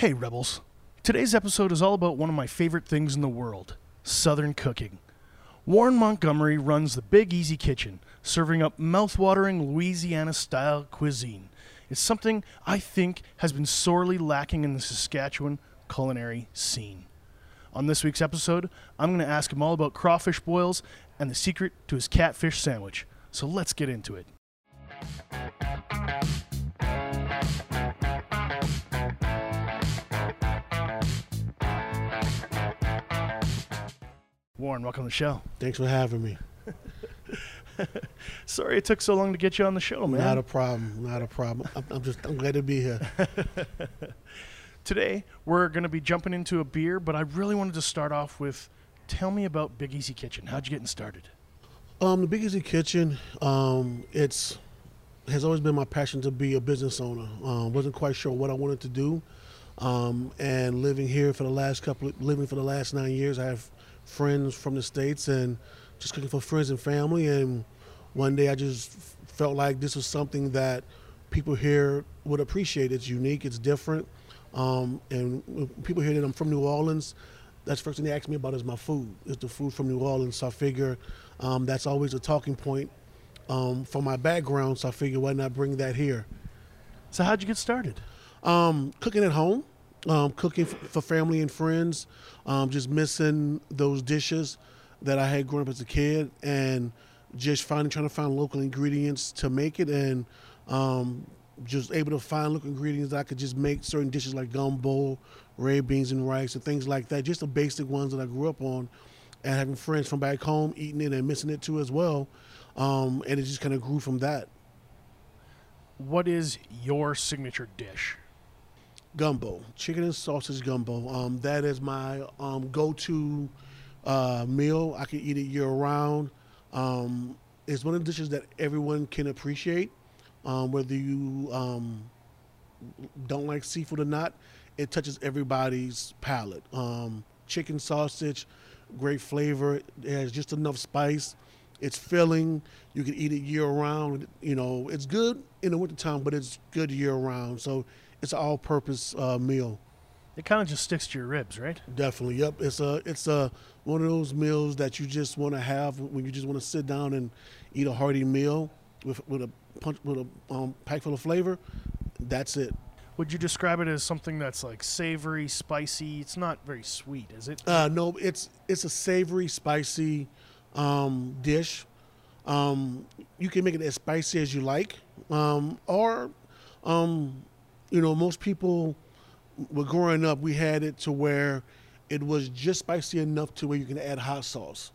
Hey, Rebels. Today's episode is all about one of my favorite things in the world Southern cooking. Warren Montgomery runs the Big Easy Kitchen, serving up mouthwatering Louisiana style cuisine. It's something I think has been sorely lacking in the Saskatchewan culinary scene. On this week's episode, I'm going to ask him all about crawfish boils and the secret to his catfish sandwich. So let's get into it. Warren, welcome to the show. Thanks for having me. Sorry it took so long to get you on the show, man. Not a problem. Not a problem. I'm, I'm just I'm glad to be here. Today, we're going to be jumping into a beer, but I really wanted to start off with tell me about Big Easy Kitchen. How'd you get started? Um, the Big Easy Kitchen, um, it's has always been my passion to be a business owner. Um, wasn't quite sure what I wanted to do, um, and living here for the last couple, of, living for the last nine years, I have friends from the states and just cooking for friends and family. And one day, I just felt like this was something that people here would appreciate. It's unique, it's different, um, and people hear that I'm from New Orleans. That's the first thing they ask me about is my food. Is the food from New Orleans? So I figure um, that's always a talking point um, for my background. So I figure why not bring that here? So, how'd you get started? Um, cooking at home, um, cooking for family and friends, um, just missing those dishes that I had growing up as a kid, and just finding trying to find local ingredients to make it, and um, just able to find local ingredients that I could just make certain dishes like gumbo, red beans and rice, and things like that. Just the basic ones that I grew up on, and having friends from back home eating it and missing it too as well, um, and it just kind of grew from that. What is your signature dish? Gumbo, chicken and sausage gumbo. Um, that is my um, go-to uh, meal. I can eat it year-round. Um, it's one of the dishes that everyone can appreciate, um, whether you um, don't like seafood or not. It touches everybody's palate. Um, chicken sausage, great flavor. It has just enough spice. It's filling. You can eat it year-round. You know, it's good in the wintertime, but it's good year-round. So it's an all-purpose uh, meal. It kind of just sticks to your ribs, right? Definitely. Yep. It's a it's a one of those meals that you just want to have when you just want to sit down and eat a hearty meal with with a punch with a um, pack full of flavor. That's it. Would you describe it as something that's like savory, spicy? It's not very sweet, is it? Uh, no, it's it's a savory, spicy um, dish. Um, you can make it as spicy as you like, um, or um, you know, most people were growing up, we had it to where it was just spicy enough to where you can add hot sauce.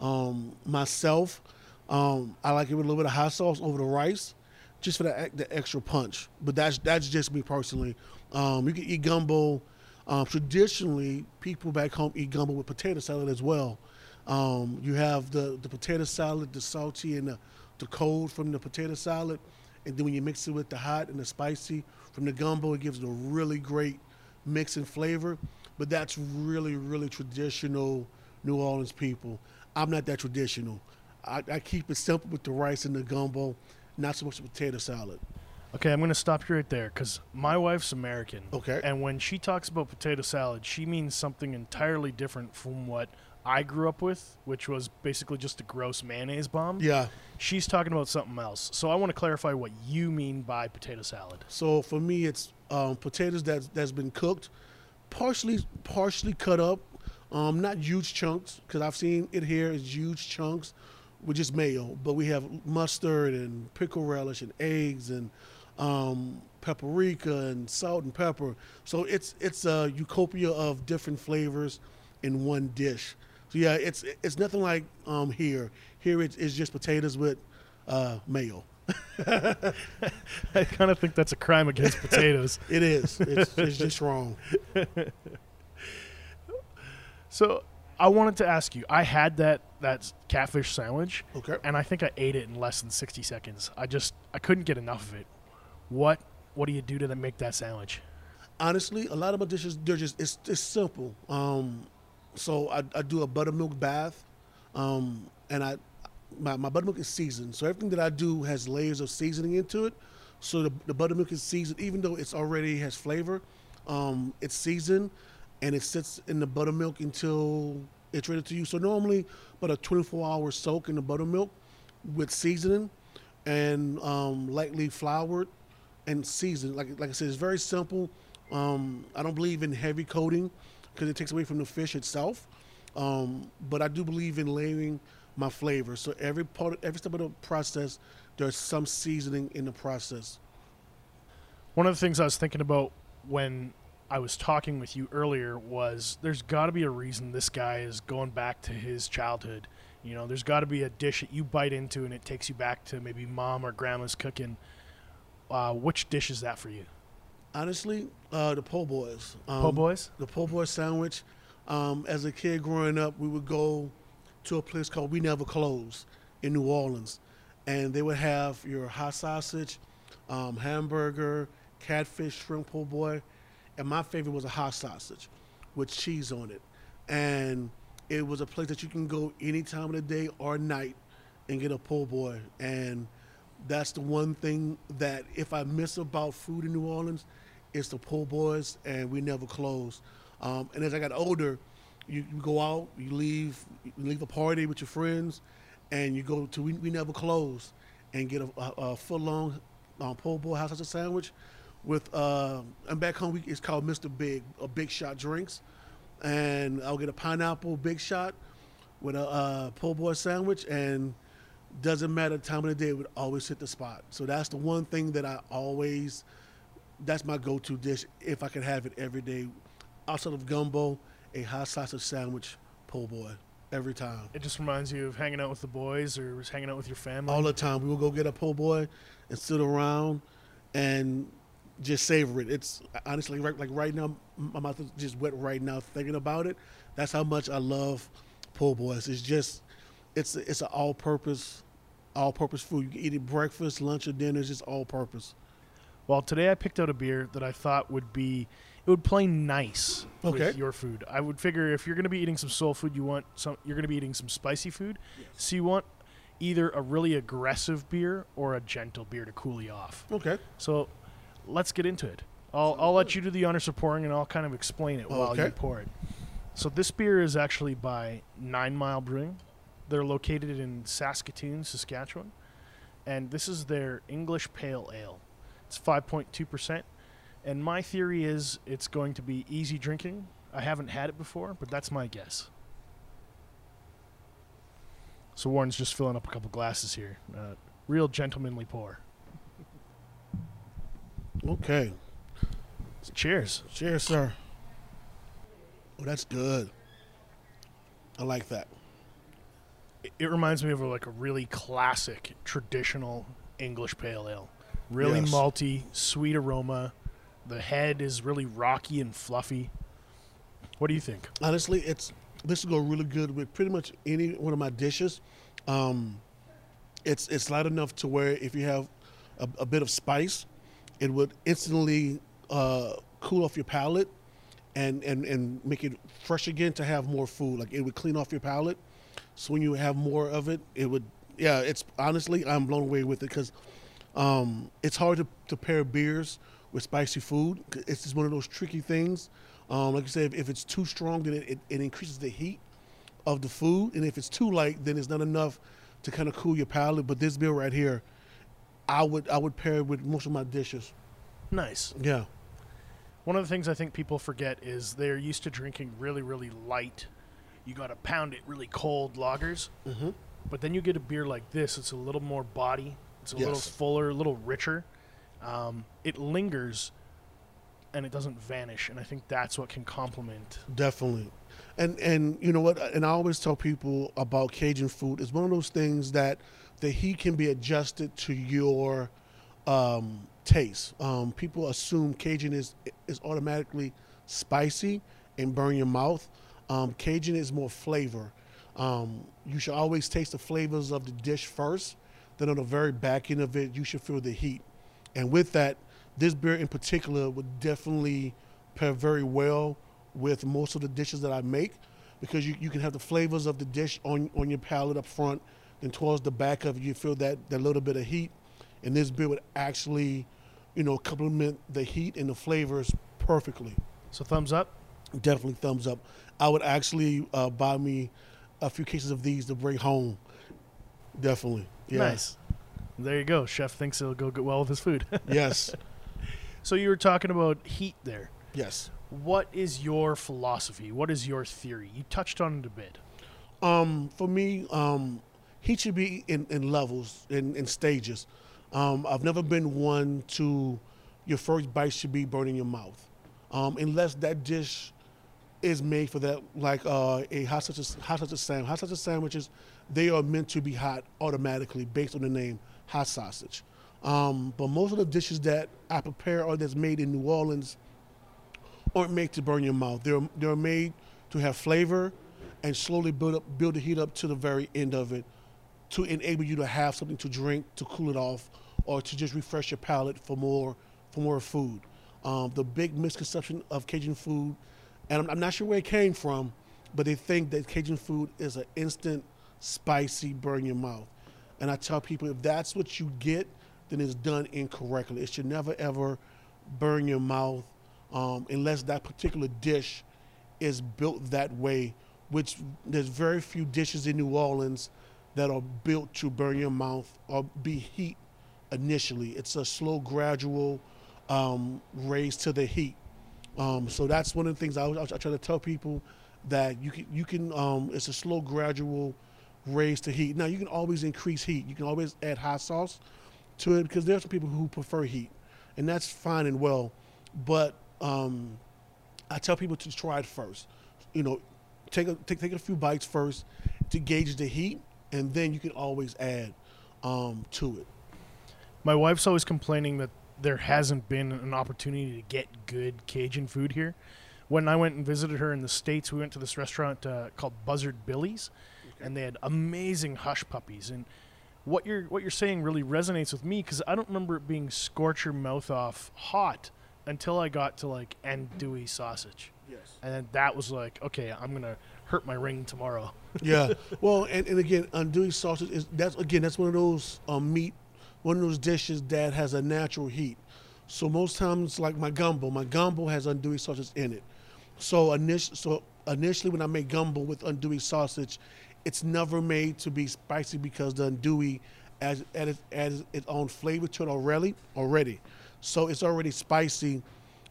Um, myself, um, I like it with a little bit of hot sauce over the rice, just for the, the extra punch. But that's that's just me personally. Um, you can eat gumbo. Um, traditionally, people back home eat gumbo with potato salad as well. Um, you have the, the potato salad, the salty and the, the cold from the potato salad, and then when you mix it with the hot and the spicy from the gumbo, it gives it a really great mix and flavor. But that's really, really traditional New Orleans people. I'm not that traditional. I, I keep it simple with the rice and the gumbo, not so much the potato salad. Okay, I'm going to stop you right there because my wife's American. Okay. And when she talks about potato salad, she means something entirely different from what I grew up with, which was basically just a gross mayonnaise bomb. Yeah. She's talking about something else. So I want to clarify what you mean by potato salad. So for me, it's um, potatoes that that's been cooked, partially partially cut up, um, not huge chunks because I've seen it here is huge chunks with just mayo. But we have mustard and pickle relish and eggs and um, paprika and salt and pepper. So it's it's a utopia of different flavors in one dish. So yeah, it's it's nothing like um, here. Here it's, it's just potatoes with uh, mayo. I kind of think that's a crime against potatoes. It is. It's, it's just wrong. So I wanted to ask you. I had that that catfish sandwich, Okay. and I think I ate it in less than 60 seconds. I just I couldn't get enough of it. What what do you do to make that sandwich? Honestly, a lot of my dishes they're just it's it's simple. Um, so I, I do a buttermilk bath, um, and I my, my buttermilk is seasoned. So everything that I do has layers of seasoning into it. So the, the buttermilk is seasoned, even though it's already has flavor. Um, it's seasoned and it sits in the buttermilk until it's ready to use. So normally, about a 24-hour soak in the buttermilk with seasoning and um, lightly floured and seasoned. Like like I said, it's very simple. Um, I don't believe in heavy coating because it takes away from the fish itself. Um, but I do believe in layering my flavor. So every part, every step of the process, there's some seasoning in the process. One of the things I was thinking about when I was talking with you earlier was there's got to be a reason this guy is going back to his childhood. You know, there's got to be a dish that you bite into and it takes you back to maybe mom or grandma's cooking. Uh, which dish is that for you? Honestly, uh, the po' boys. Um, Po' boys? The po' boy sandwich. Um, as a kid growing up, we would go to a place called We Never Close in New Orleans, and they would have your hot sausage, um, hamburger, catfish, shrimp po' boy, and my favorite was a hot sausage with cheese on it, and it was a place that you can go any time of the day or night and get a po' boy, and that's the one thing that if I miss about food in New Orleans, it's the po' boys, and we never close. Um, and as I got older, you, you go out, you leave, you leave a party with your friends, and you go to we, we never close, and get a, a, a full long um, boy house sausage sandwich with uh, and back home we, it's called Mr. Big, a Big Shot drinks, and I'll get a pineapple Big Shot with a uh, boy sandwich, and doesn't matter the time of the day, it would always hit the spot. So that's the one thing that I always, that's my go-to dish if I can have it every day. Outside of gumbo, a hot sausage sandwich, po' boy, every time. It just reminds you of hanging out with the boys or just hanging out with your family. All the time. We will go get a po' boy and sit around and just savor it. It's honestly right, like right now, my mouth is just wet right now thinking about it. That's how much I love po' boys. It's just, it's it's an all-purpose, all-purpose food. You can eat it breakfast, lunch, or dinner. It's just all-purpose. Well, today I picked out a beer that I thought would be it would play nice Okay. with your food. I would figure if you're going to be eating some soul food, you want some you're going to be eating some spicy food. So you want either a really aggressive beer or a gentle beer to cool you off. Okay. So let's get into it. I'll, I'll let you do the honors of pouring and I'll kind of explain it while you pour it. So this beer is actually by Nine Mile Brewing. They're located in Saskatoon, Saskatchewan. And this is their English Pale Ale. It's 5.2%. And my theory is it's going to be easy drinking. I haven't had it before, but that's my guess. So Warren's just filling up a couple glasses here. Uh, real gentlemanly pour. Okay. So cheers. Cheers, sir. Oh, that's good. I like that. It- reminds me of like a really classic traditional English pale ale. Really Yes. malty, sweet aroma. The head is really rocky and fluffy. What do you think? honestly, it's this will go really good with pretty much any one of my dishes. Um, it's it's light enough to where if you have a, a bit of spice, it would instantly uh, cool off your palate and, and and make it fresh again to have more food. Like it would clean off your palate. So when you have more of it, it would yeah. It's honestly I'm blown away with it because um, it's hard to, to pair beers with spicy food. It's just one of those tricky things. Um, like you said, if, if it's too strong, then it, it, it increases the heat of the food, and if it's too light, then it's not enough to kind of cool your palate. But this beer right here, I would I would pair it with most of my dishes. Nice. Yeah, One of the things I think people forget is they're used to drinking really, really light. You got to pound it really cold lagers. Mhm. But then you get a beer like this, it's a little more body, it's a little fuller, a little richer. Um, it lingers and it doesn't vanish. And I think that's what can complement. definitely. And and you know what? And I always tell people about Cajun food. It's one of those things that the heat can be adjusted to your um, taste. Um, people assume Cajun is is automatically spicy and burn your mouth. Um, Cajun is more flavor. Um, you should always taste the flavors of the dish first. Then on the very back end of it, you should feel the heat. And with that, this beer in particular would definitely pair very well with most of the dishes that I make because you, you can have the flavors of the dish on, on your palate up front. Then towards the back of it, you feel that, that little bit of heat. And this beer would actually, you know, complement the heat and the flavors perfectly. So thumbs up. Definitely thumbs up. I would actually uh, buy me a few cases of these to bring home. Definitely. Yeah. Nice. There you go. Chef thinks it'll go good well with his food. Yes. so you were talking about heat there. yes. What is your philosophy? What is your theory? You touched on it a bit. Um, for me, um, heat should be in, in levels, in, in stages. Um, I've never been one to your first bite should be burning your mouth, um, unless that dish is made for that, like uh, a hot sausage, hot sausage sandwich. Hot sausage sandwiches, they are meant to be hot automatically based on the name hot sausage. Um, but most of the dishes that I prepare or that's made in New Orleans aren't made to burn your mouth. They're they're made to have flavor and slowly build up build the heat up to the very end of it to enable you to have something to drink to cool it off or to just refresh your palate for more for more food. Um, the big misconception of Cajun food, and I'm, I'm not sure where it came from, but they think that Cajun food is an instant, spicy, burn your mouth. And I tell people if that's what you get, then it's done incorrectly. It should never ever burn your mouth um, unless that particular dish is built that way. Which there's very few dishes in New Orleans that are built to burn your mouth or be heat initially. It's a slow, gradual um, raise to the heat. Um, so that's one of the things I, I, try to tell people that you can you can um, it's a slow, gradual raise to heat. Now you can always increase heat. You can always add hot sauce to it because there are some people who prefer heat, and that's fine and well. But um, I tell people to try it first. You know, take a take, take a few bites first to gauge the heat, and then you can always add um, to it. My wife's always complaining that there hasn't been an opportunity to get good Cajun food here. When I went and visited her in the States, we went to this restaurant uh, called Buzzard Billy's, and they had amazing hush puppies. And what you're what you're saying really resonates with me because I don't remember it being scorch your mouth off hot until I got to like andouille sausage, Yes. and then that was like, okay, I'm gonna hurt my ring tomorrow. yeah. Well, and, and again, andouille sausage is that's again that's one of those um, meat, one of those dishes that has a natural heat. So most times, like my gumbo, my gumbo has andouille sausage in it. So initially, so initially when I make gumbo with andouille sausage, it's never made to be spicy because the andouille adds, adds, adds its own flavor to it already. Already, so it's already spicy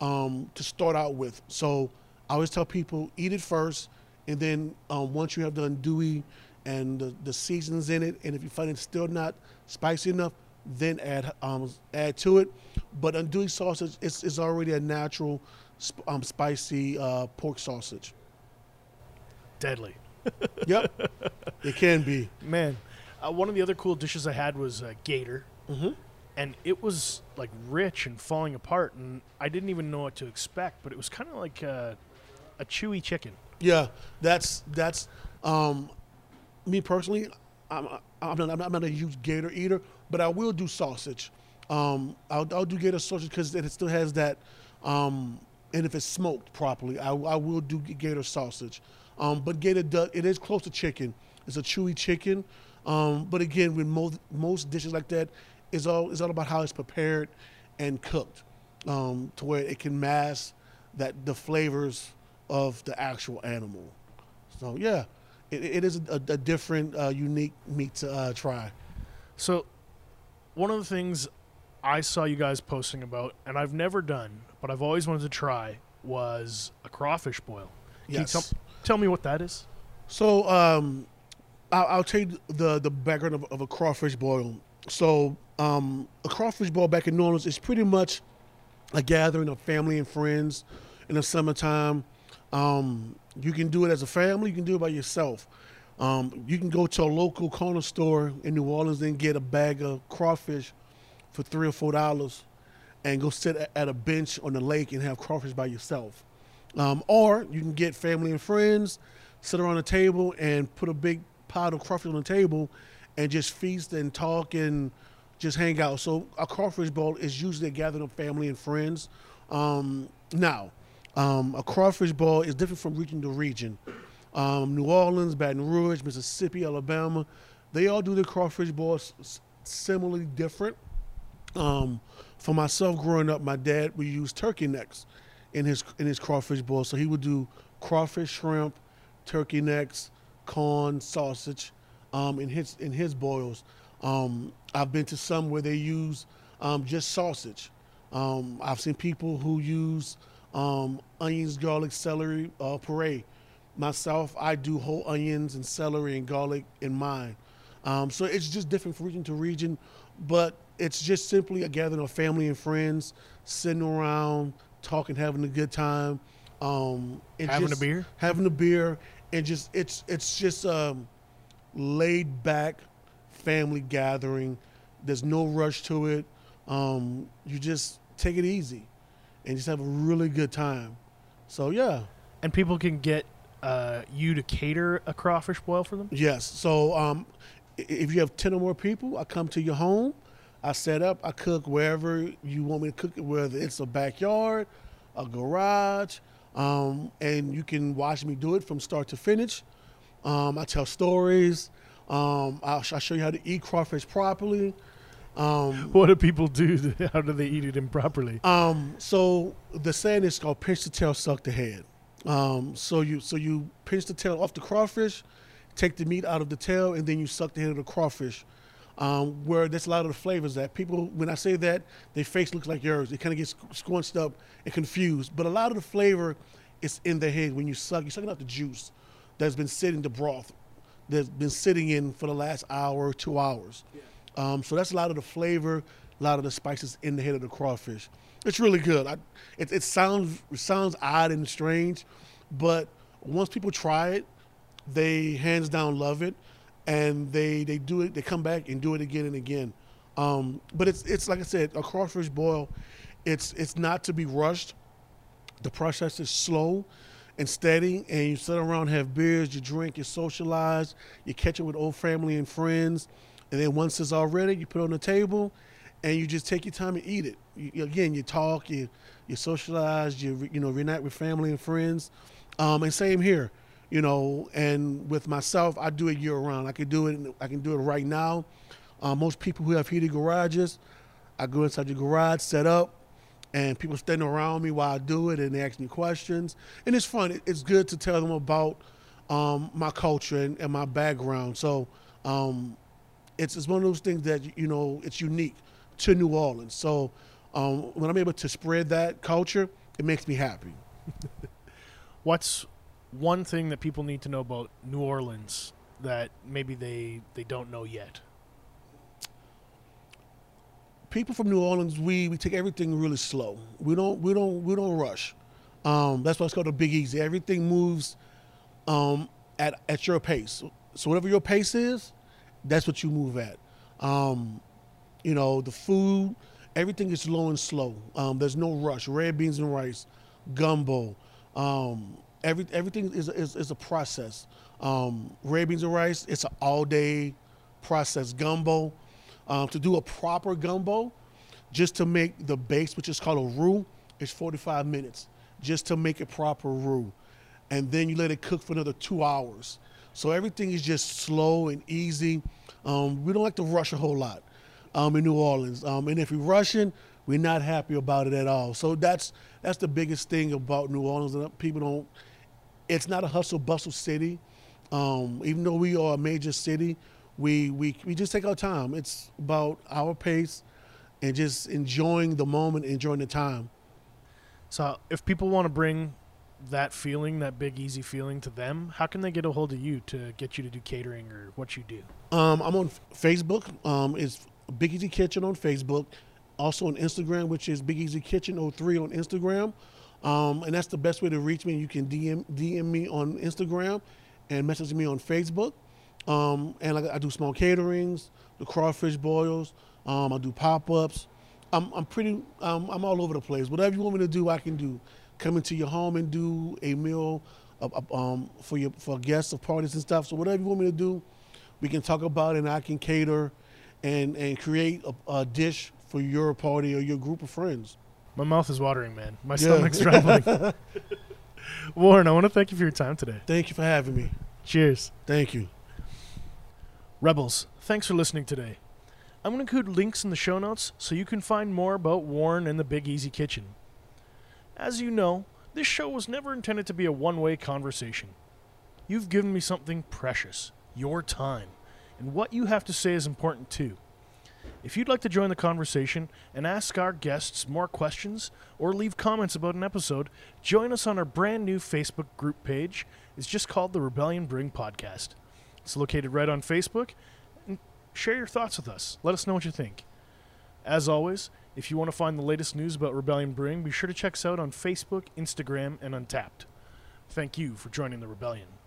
um, to start out with. So I always tell people eat it first, and then um, once you have the andouille and the, the seasons in it, and if you find it still not spicy enough, then add um, add to it. But andouille sausage is, is already a natural sp- um, spicy uh, pork sausage. Deadly. Yep, it can be. Man, uh, one of the other cool dishes I had was uh, gator, Mhm. and it was like rich and falling apart, and I didn't even know what to expect. But it was kind of like uh, a chewy chicken. Yeah, that's that's um, me personally. I'm I'm not, I'm not a huge gator eater, but I will do sausage. Um, I'll, I'll do gator sausage because it still has that, um, and if it's smoked properly, I, I will do gator sausage. Um, but gator does it is close to chicken. It's a chewy chicken, um, but again, with most most dishes like that, it's all it's all about how it's prepared and cooked, um, to where it can mask that the flavors of the actual animal. So yeah, it, it is a, a different, uh, unique meat to uh, try. So, one of the things I saw you guys posting about, and I've never done, but I've always wanted to try, was a crawfish boil. Can Yes. tell, tell me what that is? So um, I'll, I'll tell you the the background of, of a crawfish boil. So um, a crawfish boil back in New Orleans is pretty much a gathering of family and friends in the summertime. Um, you can do it as a family. You can do it by yourself. Um, you can go to a local corner store in New Orleans and get a bag of crawfish for three or four dollars, and go sit at a bench on the lake and have crawfish by yourself. Um, or you can get family and friends, sit around a table and put a big pot of crawfish on the table, and just feast and talk and just hang out. So a crawfish boil is usually a gathering of family and friends. Um, now, um, a crawfish boil is different from region to region. Um, New Orleans, Baton Rouge, Mississippi, Alabama, they all do their crawfish boils similarly different. Um, for myself, growing up, my dad would use turkey necks in his in his crawfish boil. So he would do crawfish, shrimp, turkey necks, corn, sausage, um, in his in his boils. Um, I've been to some where they use um, just sausage. Um, I've seen people who use um, onions, garlic, celery, uh, puree. Myself, I do whole onions and celery and garlic in mine. Um, so it's just different from region to region, but it's just simply a gathering of family and friends, sitting around, talking, having a good time. Um, and Having just a beer? having a beer, and just it's it's just um, laid back family gathering. There's no rush to it. Um, you just take it easy, and just have a really good time. So yeah, And people can get uh, you to cater a crawfish boil for them. yes. So um, if you have ten or more people, I come to your home. I set up. I cook wherever you want me to cook it, whether it's a backyard, a garage, um, and you can watch me do it from start to finish. Um, I tell stories. Um, I'll, I'll show you how to eat crawfish properly. Um, What do people do? How do they eat it improperly? Um, so the saying is called pinch the tail, suck the head. Um, so you so you pinch the tail off the crawfish, take the meat out of the tail, and then you suck the head of the crawfish. Um, where there's a lot of the flavors that people, when I say that, their face looks like yours. It kind of gets squunched up and confused. But a lot of the flavor is in the head when you suck. You're sucking out the juice that's been sitting, the broth that's been sitting in for the last hour, two hours. Um, so that's a lot of the flavor, a lot of the spices in the head of the crawfish. It's really good. I, it, it sounds it sounds odd and strange, but once people try it, they hands down love it, and they they do it. They come back and do it again and again. Um, but it's it's like I said, a crawfish boil. It's it's not to be rushed. The process is slow and steady, and you sit around, have beers, you drink, you socialize, you catch it with old family and friends, and then once it's all ready, you put it on the table, and you just take your time and eat it. You, again, you talk, you you socialize, you you know reunite with family and friends, um, and same here, you know. And with myself, I do it year round. I can do it. I can do it right now. Uh, most people who have heated garages, I go inside your garage, set up, and people standing around me while I do it, and they ask me questions, and it's fun. It- It's good to tell them about um, my culture and, and my background. So um, it's it's one of those things that you know it's unique to New Orleans. So um, when I'm able to spread that culture, it makes me happy. What's one thing that people need to know about New Orleans that maybe they they don't know yet? people from New Orleans, we, we take everything really slow. We don't we don't we don't rush. Um, that's why it's called a Big Easy. Everything moves um, at at your pace. So whatever your pace is, that's what you move at. Um, you know the food, everything is low and slow. Um, there's no rush. Red beans and rice, gumbo. Um, every everything is is, is a process. Um, red beans and rice, it's an all day process. Gumbo, um, to do a proper gumbo, just to make the base, which is called a roux, is 45 minutes, just to make a proper roux. And then you let it cook for another two hours. So everything is just slow and easy. Um, we don't like to rush a whole lot um, in New Orleans. Um, and if we're rushing, we're not happy about it at all. So that's that's the biggest thing about New Orleans. that People don't. It's not a hustle bustle city. Um, even though we are a major city, we, we we just take our time. It's about our pace and just enjoying the moment, enjoying the time. So if people want to bring that feeling, that big easy feeling to them, how can they get a hold of you to get you to do catering or what you do? Um, I'm on Facebook. Um, it's Big Easy Kitchen on Facebook. Also on Instagram, which is Big Easy Kitchen 03 on Instagram. Um, and that's the best way to reach me. You can DM DM me on Instagram and message me on Facebook. Um, and like I do small caterings, the crawfish boils. Um, I do pop ups. I'm, I'm pretty. I'm all over the place. Whatever you want me to do, I can do. Come into your home and do a meal um, for your for guests of parties and stuff. So whatever you want me to do, we can talk about it and I can cater and and create a, a dish for your party or your group of friends. My mouth is watering, man. My Yeah. stomach's trembling. Warren, I want to thank you for your time today. Thank you for having me. Cheers. Thank you. Rebels, thanks for listening today. I'm going to include links in the show notes so you can find more about Warren and the Big Easy Kitchen. As you know, this show was never intended to be a one way conversation. You've given me something precious your time, and what you have to say is important too. If you'd like to join the conversation and ask our guests more questions or leave comments about an episode, join us on our brand new Facebook group page. It's just called the Rebellion Brewing Podcast. It's located right on Facebook. And share your thoughts with us. Let us know what you think. As always, if you want to find the latest news about Rebellion Brewing, be sure to check us out on Facebook, Instagram, and Untappd. Thank you for joining the Rebellion.